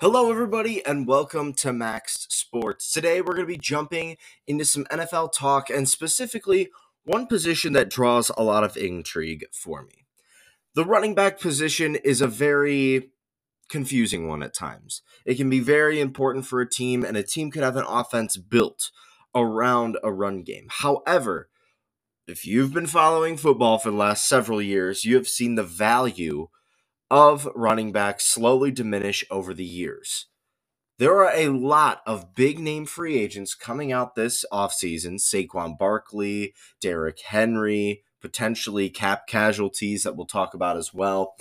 Hello, everybody, and welcome to Max'd Sports. Today, we're going to be jumping into some NFL talk and specifically one position that draws a lot of intrigue for me. The running back position is a very confusing one at times. It can be very important for a team, and a team could have an offense built around a run game. However, if you've been following football for the last several years, you have seen the value of running backs slowly diminish over the years. There are a lot of big name free agents coming out this offseason Saquon Barkley, Derrick Henry, potentially cap casualties that we'll talk about as well.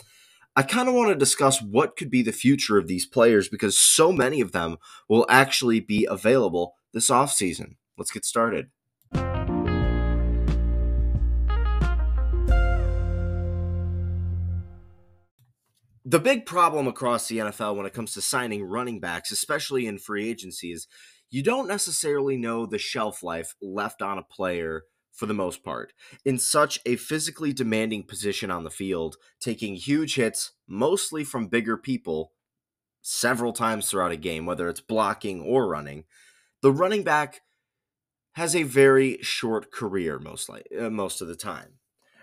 I kind of want to discuss what could be the future of these players because so many of them will actually be available this offseason. Let's get started. The big problem across the NFL when it comes to signing running backs, especially in free agency, is you don't necessarily know the shelf life left on a player for the most part. In such a physically demanding position on the field, taking huge hits, mostly from bigger people, several times throughout a game, whether it's blocking or running, the running back has a very short career most uh, most of the time.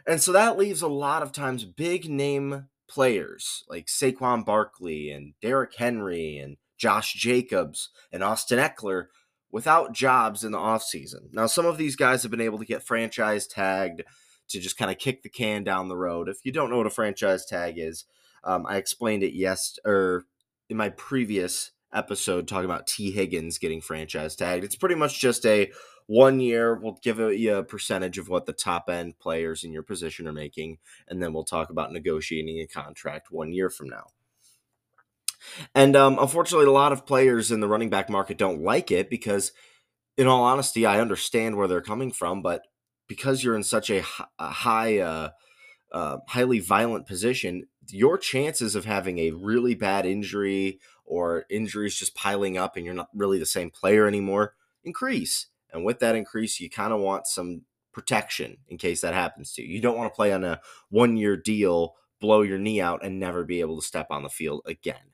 And so that leaves a lot of times big name players like Saquon Barkley and Derrick Henry and Josh Jacobs and Austin Ekeler without jobs in the offseason. Now, some of these guys have been able to get franchise tagged to just kind of kick the can down the road. If you don't know what a franchise tag is, um, I explained it yes or in my previous episode talking about Tee Higgins getting franchise tagged. It's pretty much just a one year we'll give you a percentage of what the top end players in your position are making and then we'll talk about negotiating a contract one year from now and um, unfortunately a lot of players in the running back market don't like it because in all honesty i understand where they're coming from but because you're in such a, high uh, uh, highly violent position your chances of having a really bad injury or injuries just piling up and you're not really the same player anymore increase and with that increase, you kind of want some protection in case that happens to you. You don't want to play on a one year deal, blow your knee out, and never be able to step on the field again.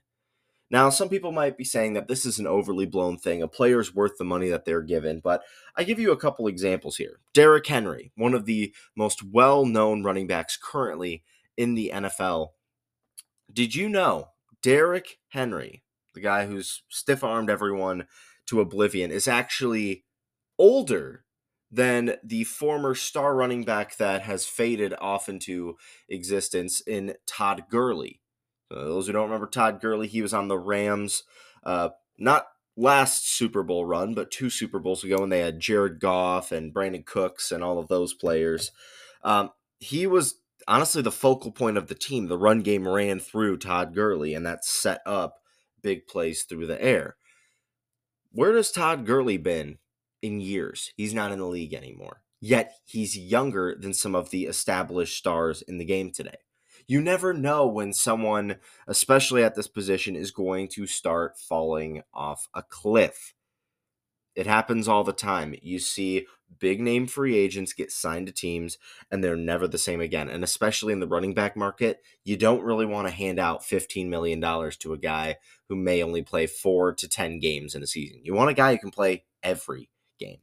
Now, some people might be saying that this is an overly blown thing. A player's worth the money that they're given, but I give you a couple examples here. Derrick Henry, one of the most well known running backs currently in the NFL. Did you know Derrick Henry, the guy who's stiff armed everyone to oblivion, is actually older than the former star running back that has faded off into existence in Todd Gurley. those who don't remember Todd Gurley, he was on the Rams, uh, not last Super Bowl run, but two Super Bowls ago when they had Jared Goff and Brandin Cooks and all of those players. Um, he was honestly the focal point of the team. The run game ran through Todd Gurley, and that set up big plays through the air. Where does Todd Gurley been in years. He's not in the league anymore. Yet he's younger than some of the established stars in the game today. You never know when someone, especially at this position, is going to start falling off a cliff. It happens all the time. You see big name free agents get signed to teams and they're never the same again. And especially in the running back market, you don't really want to hand out $15 million to a guy who may only play four to 10 games in a season. You want a guy who can play every game.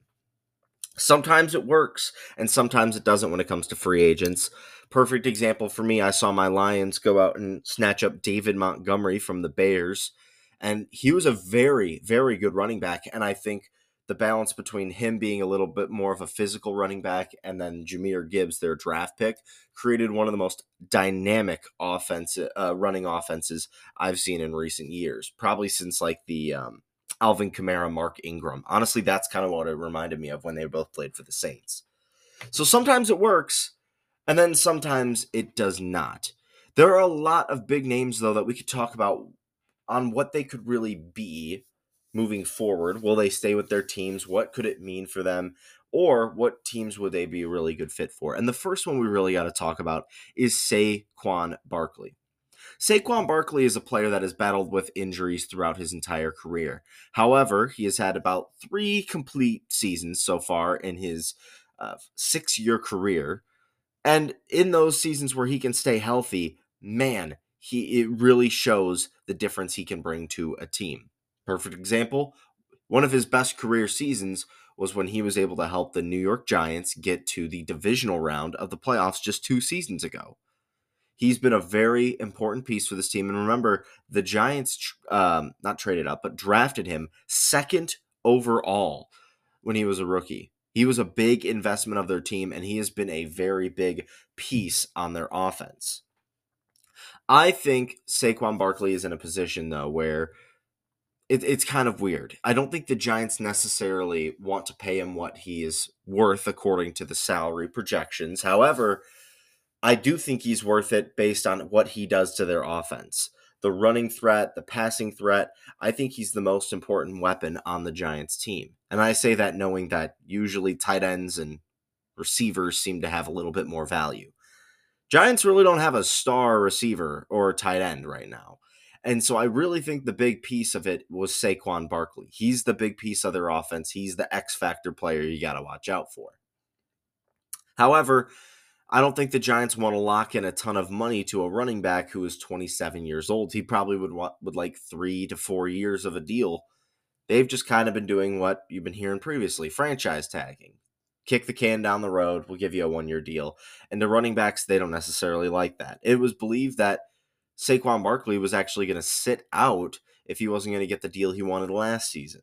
Sometimes it works, and sometimes it doesn't when it comes to free agents. Perfect example for me, I saw my Lions go out and snatch up David Montgomery from the Bears, and he was a very, very good running back. And I think the balance between him being a little bit more of a physical running back and then Jahmyr Gibbs, their draft pick, created one of the most dynamic offense uh, running offenses I've seen in recent years, probably since like the um, Alvin Kamara, Mark Ingram. Honestly, that's kind of what it reminded me of when they both played for the Saints. So sometimes it works, and then sometimes it does not. There are a lot of big names, though, that we could talk about on what they could really be moving forward. Will they stay with their teams? What could it mean for them? Or what teams would they be a really good fit for? And the first one we really got to talk about is Saquon Barkley. Saquon Barkley is a player that has battled with injuries throughout his entire career. However, he has had about three complete seasons so far in his uh, six year career. And in those seasons where he can stay healthy, man, he it really shows the difference he can bring to a team. Perfect example, one of his best career seasons was when he was able to help the New York Giants get to the divisional round of the playoffs just 2 seasons ago. He's been a very important piece for this team and remember the Giants um, not traded up but drafted him second overall when he was a rookie. He was a big investment of their team, and he has been a very big piece on their offense. I think Saquon Barkley is in a position, though, where it, it's kind of weird. I don't think the Giants necessarily want to pay him what he is worth according to the salary projections. However, I do think he's worth it based on what he does to their offense the running threat, the passing threat. I think he's the most important weapon on the Giants team. And I say that knowing that usually tight ends and receivers seem to have a little bit more value. Giants really don't have a star receiver or tight end right now. And so I really think the big piece of it was Saquon Barkley. He's the big piece of their offense. He's the X factor player you got to watch out for. However, I don't think the Giants want to lock in a ton of money to a running back who is 27 years old. He probably would want would like 3 to 4 years of a deal. They've just kind of been doing what you've been hearing previously, franchise tagging. Kick the can down the road, we'll give you a one-year deal. And the running backs, they don't necessarily like that. It was believed that Saquon Barkley was actually going to sit out if he wasn't going to get the deal he wanted last season.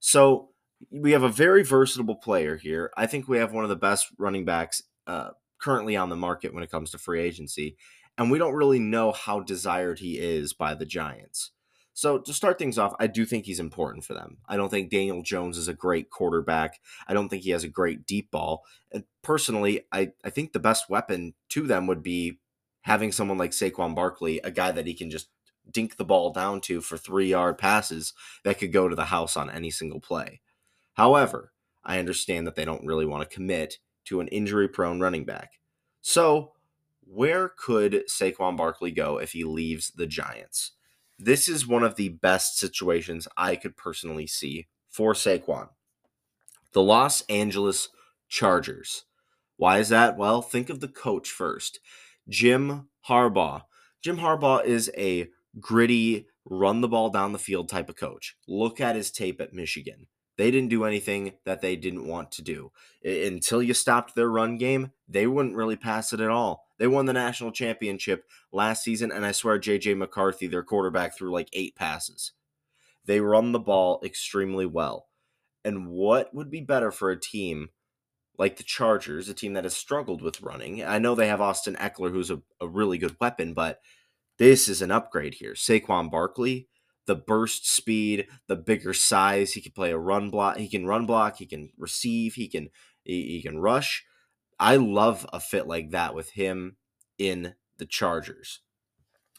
So, we have a very versatile player here. I think we have one of the best running backs uh, currently on the market when it comes to free agency, and we don't really know how desired he is by the Giants. So to start things off, I do think he's important for them. I don't think Daniel Jones is a great quarterback. I don't think he has a great deep ball. And personally, I, I think the best weapon to them would be having someone like Saquon Barkley, a guy that he can just dink the ball down to for three yard passes that could go to the house on any single play. However, I understand that they don't really want to commit to an injury prone running back. So, where could Saquon Barkley go if he leaves the Giants? This is one of the best situations I could personally see for Saquon. The Los Angeles Chargers. Why is that? Well, think of the coach first Jim Harbaugh. Jim Harbaugh is a gritty, run the ball down the field type of coach. Look at his tape at Michigan. They didn't do anything that they didn't want to do. Until you stopped their run game, they wouldn't really pass it at all. They won the national championship last season, and I swear JJ McCarthy, their quarterback, threw like eight passes. They run the ball extremely well. And what would be better for a team like the Chargers, a team that has struggled with running? I know they have Austin Ekeler, who's a, a really good weapon, but this is an upgrade here. Saquon Barkley, the burst speed, the bigger size. He can play a run block. He can run block. He can receive. He can he, he can rush. I love a fit like that with him in the Chargers.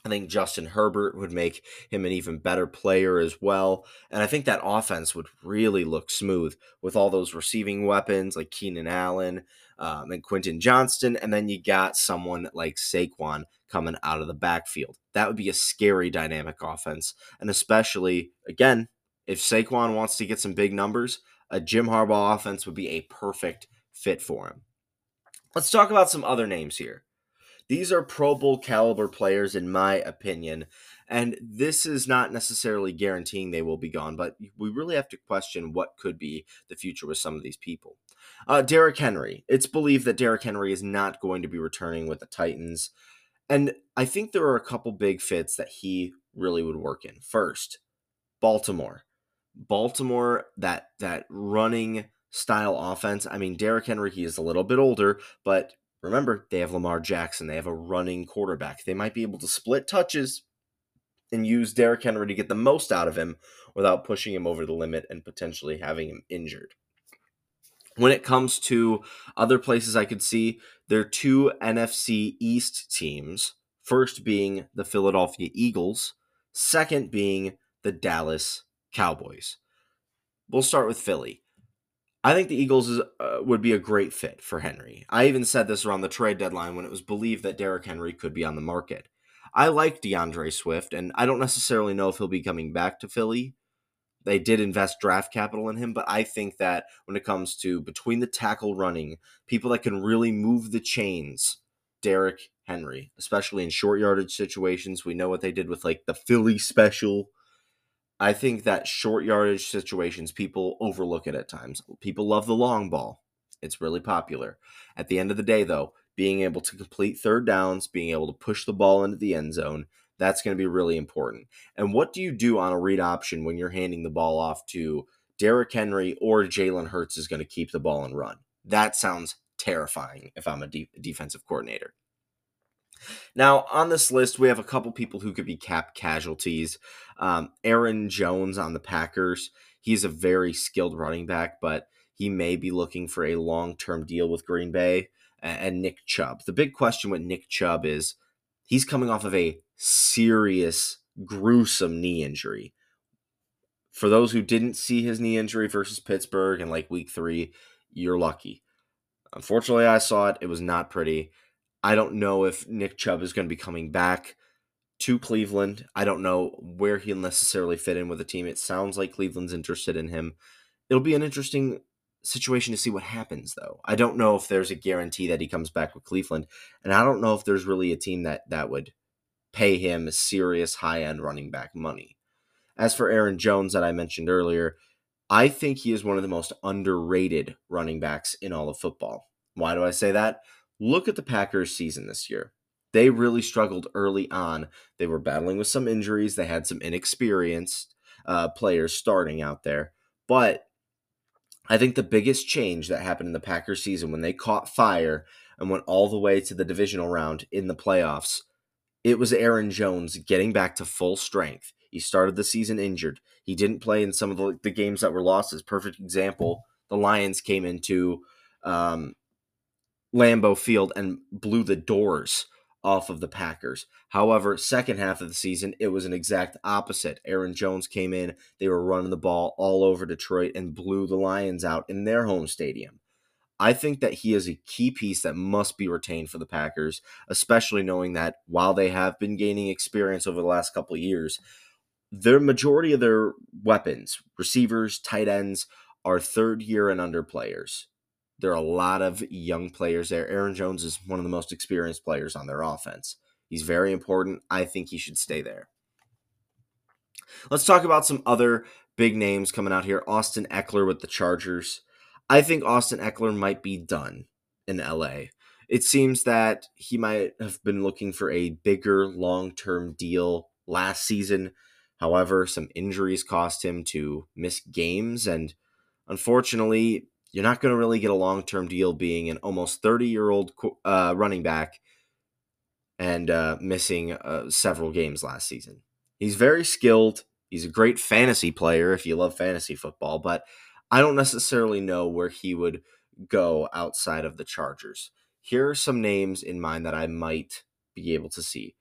I think Justin Herbert would make him an even better player as well. And I think that offense would really look smooth with all those receiving weapons like Keenan Allen um, and Quentin Johnston. And then you got someone like Saquon coming out of the backfield. That would be a scary dynamic offense. And especially, again, if Saquon wants to get some big numbers, a Jim Harbaugh offense would be a perfect fit for him. Let's talk about some other names here. These are Pro Bowl caliber players, in my opinion. And this is not necessarily guaranteeing they will be gone, but we really have to question what could be the future with some of these people. Uh, Derrick Henry. It's believed that Derrick Henry is not going to be returning with the Titans. And I think there are a couple big fits that he really would work in. First, Baltimore. Baltimore, that that running style offense. I mean, Derrick Henry, he is a little bit older, but remember, they have Lamar Jackson. They have a running quarterback. They might be able to split touches and use Derrick Henry to get the most out of him without pushing him over the limit and potentially having him injured. When it comes to other places I could see, there are two NFC East teams. First being the Philadelphia Eagles, second being the Dallas Cowboys. We'll start with Philly. I think the Eagles is, uh, would be a great fit for Henry. I even said this around the trade deadline when it was believed that Derrick Henry could be on the market. I like D'Andre Swift, and I don't necessarily know if he'll be coming back to Philly. They did invest draft capital in him, but I think that when it comes to between the tackle running, people that can really move the chains, Derrick Henry, especially in short yardage situations. We know what they did with like the Philly special. I think that short yardage situations, people overlook it at times. People love the long ball, it's really popular. At the end of the day, though, being able to complete third downs, being able to push the ball into the end zone, that's going to be really important. And what do you do on a read option when you're handing the ball off to Derrick Henry or Jalen Hurts is going to keep the ball and run? That sounds terrifying if I'm a de- defensive coordinator. Now, on this list, we have a couple people who could be cap casualties. Um, Aaron Jones on the Packers. He's a very skilled running back, but he may be looking for a long term deal with Green Bay. And Nick Chubb. The big question with Nick Chubb is he's coming off of a serious, gruesome knee injury. For those who didn't see his knee injury versus Pittsburgh in like week three, you're lucky. Unfortunately, I saw it. It was not pretty. I don't know if Nick Chubb is going to be coming back to Cleveland. I don't know where he'll necessarily fit in with the team. It sounds like Cleveland's interested in him. It'll be an interesting situation to see what happens, though. I don't know if there's a guarantee that he comes back with Cleveland, and I don't know if there's really a team that that would pay him serious high end running back money. As for Aaron Jones, that I mentioned earlier, I think he is one of the most underrated running backs in all of football. Why do I say that? Look at the Packers season this year. They really struggled early on. They were battling with some injuries. They had some inexperienced uh, players starting out there. But I think the biggest change that happened in the Packers season when they caught fire and went all the way to the divisional round in the playoffs, it was Aaron Jones getting back to full strength. He started the season injured. He didn't play in some of the, the games that were lost. As perfect example, the Lions came into um, Lambeau Field and blew the doors off of the Packers. However, second half of the season, it was an exact opposite. Aaron Jones came in, they were running the ball all over Detroit and blew the Lions out in their home stadium. I think that he is a key piece that must be retained for the Packers, especially knowing that while they have been gaining experience over the last couple of years, their majority of their weapons, receivers, tight ends, are third year and under players. There are a lot of young players there. Aaron Jones is one of the most experienced players on their offense. He's very important. I think he should stay there. Let's talk about some other big names coming out here. Austin Ekeler with the Chargers. I think Austin Ekeler might be done in LA. It seems that he might have been looking for a bigger long term deal last season. However, some injuries cost him to miss games, and unfortunately, you're not going to really get a long term deal being an almost 30 year old uh, running back and uh, missing uh, several games last season. He's very skilled. He's a great fantasy player if you love fantasy football, but I don't necessarily know where he would go outside of the Chargers. Here are some names in mind that I might be able to see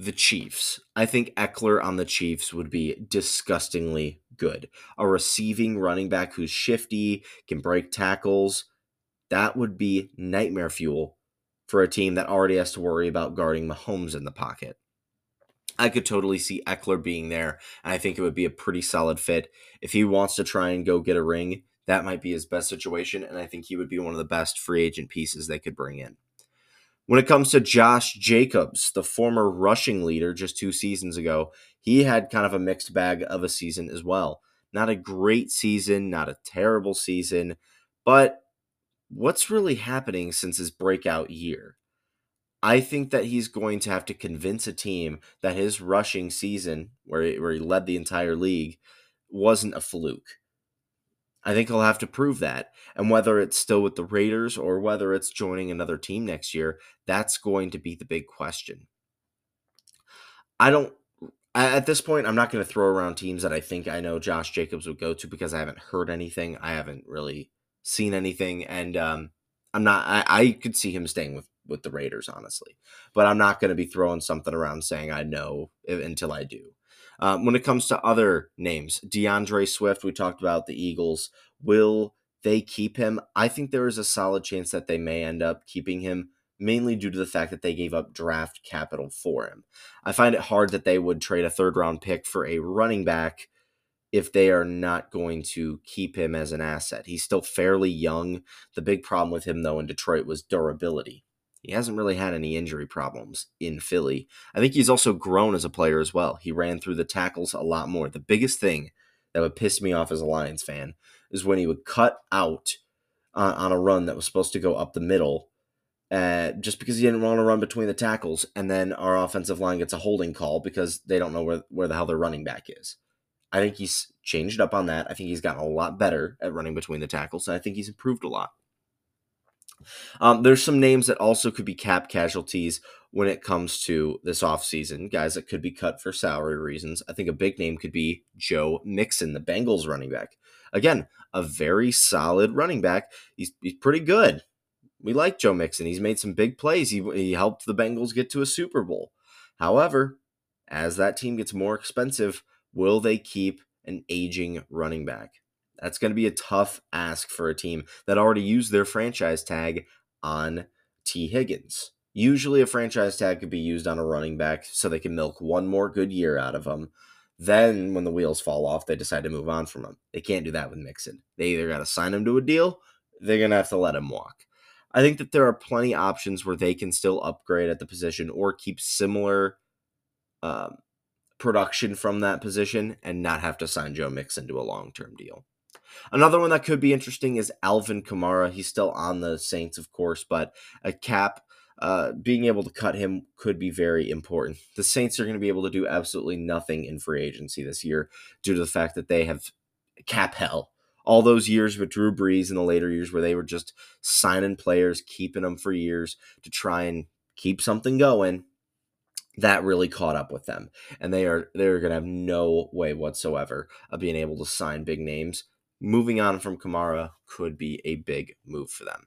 the Chiefs. I think Ekeler on the Chiefs would be disgustingly good. A receiving running back who's shifty, can break tackles. That would be nightmare fuel for a team that already has to worry about guarding Mahomes in the pocket. I could totally see Ekeler being there, and I think it would be a pretty solid fit. If he wants to try and go get a ring, that might be his best situation, and I think he would be one of the best free agent pieces they could bring in. When it comes to Josh Jacobs, the former rushing leader just two seasons ago, he had kind of a mixed bag of a season as well. Not a great season, not a terrible season, but what's really happening since his breakout year? I think that he's going to have to convince a team that his rushing season, where he, where he led the entire league, wasn't a fluke. I think he'll have to prove that. And whether it's still with the Raiders or whether it's joining another team next year, that's going to be the big question. I don't, at this point, I'm not going to throw around teams that I think I know Josh Jacobs would go to because I haven't heard anything. I haven't really seen anything. And um, I'm not, I, I could see him staying with, with the Raiders, honestly. But I'm not going to be throwing something around saying I know until I do. Um, when it comes to other names, D'Andre Swift, we talked about the Eagles. Will they keep him? I think there is a solid chance that they may end up keeping him, mainly due to the fact that they gave up draft capital for him. I find it hard that they would trade a third round pick for a running back if they are not going to keep him as an asset. He's still fairly young. The big problem with him, though, in Detroit was durability. He hasn't really had any injury problems in Philly. I think he's also grown as a player as well. He ran through the tackles a lot more. The biggest thing that would piss me off as a Lions fan is when he would cut out on, on a run that was supposed to go up the middle uh, just because he didn't want to run between the tackles, and then our offensive line gets a holding call because they don't know where, where the hell their running back is. I think he's changed up on that. I think he's gotten a lot better at running between the tackles, and I think he's improved a lot. Um, there's some names that also could be cap casualties when it comes to this offseason, guys that could be cut for salary reasons. I think a big name could be Joe Mixon, the Bengals running back. Again, a very solid running back. He's, he's pretty good. We like Joe Mixon. He's made some big plays. He, he helped the Bengals get to a Super Bowl. However, as that team gets more expensive, will they keep an aging running back? That's going to be a tough ask for a team that already used their franchise tag on Tee Higgins. Usually, a franchise tag could be used on a running back so they can milk one more good year out of him. Then, when the wheels fall off, they decide to move on from him. They can't do that with Mixon. They either got to sign him to a deal, they're going to have to let him walk. I think that there are plenty options where they can still upgrade at the position or keep similar um, production from that position and not have to sign Joe Mixon to a long term deal. Another one that could be interesting is Alvin Kamara. He's still on the Saints, of course, but a cap uh, being able to cut him could be very important. The Saints are going to be able to do absolutely nothing in free agency this year due to the fact that they have cap hell. All those years with Drew Brees in the later years where they were just signing players, keeping them for years to try and keep something going, that really caught up with them. And they are they're going to have no way whatsoever of being able to sign big names moving on from Kamara could be a big move for them.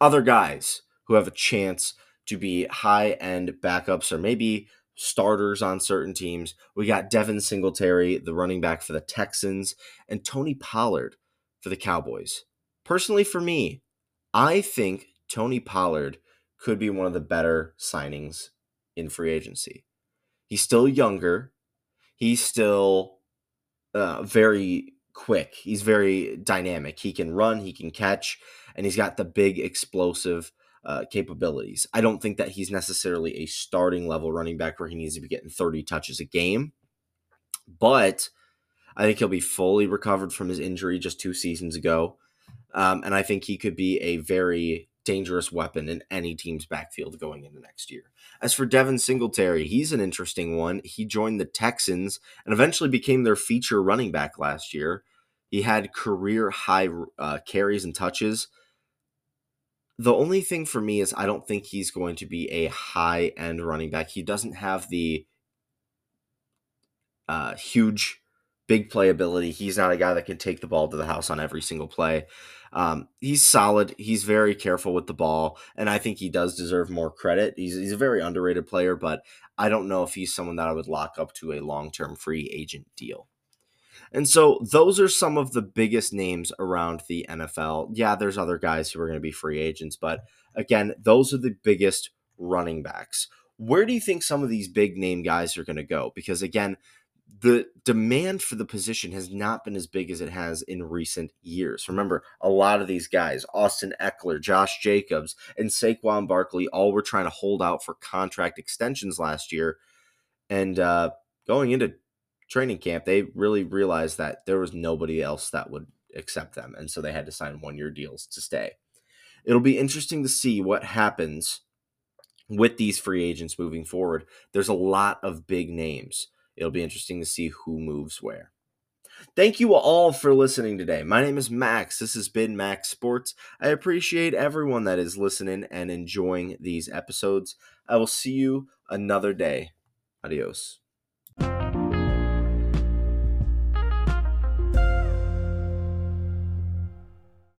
Other guys who have a chance to be high end backups or maybe starters on certain teams. We got Devin Singletary, the running back for the Texans, and Tony Pollard for the Cowboys. Personally, for me, I think Tony Pollard could be one of the better signings in free agency. He's still younger. He's still uh, very quick. He's very dynamic. He can run, he can catch, and he's got the big explosive uh, capabilities. I don't think that he's necessarily a starting level running back where he needs to be getting 30 touches a game, but I think he'll be fully recovered from his injury just two seasons ago. Um, and I think he could be a very dangerous weapon in any team's backfield going into next year. As for Devin Singletary, he's an interesting one. He joined the Texans and eventually became their feature running back last year. He had career high uh, carries and touches. The only thing for me is I don't think he's going to be a high end running back. He doesn't have the uh, huge big playability. He's not a guy that can take the ball to the house on every single play. Um, he's solid. He's very careful with the ball, and I think he does deserve more credit. He's, he's a very underrated player, but I don't know if he's someone that I would lock up to a long term free agent deal. And so those are some of the biggest names around the NFL. Yeah, there's other guys who are going to be free agents, but again, those are the biggest running backs. Where do you think some of these big name guys are going to go? Because again, the demand for the position has not been as big as it has in recent years. Remember, a lot of these guys, Austin Ekeler, Josh Jacobs, and Saquon Barkley, all were trying to hold out for contract extensions last year. And uh, going into training camp, they really realized that there was nobody else that would accept them. And so they had to sign one year deals to stay. It'll be interesting to see what happens with these free agents moving forward. There's a lot of big names it'll be interesting to see who moves where. Thank you all for listening today. My name is Max. This has been Max'd Sports. I appreciate everyone that is listening and enjoying these episodes. I will see you another day. Adios.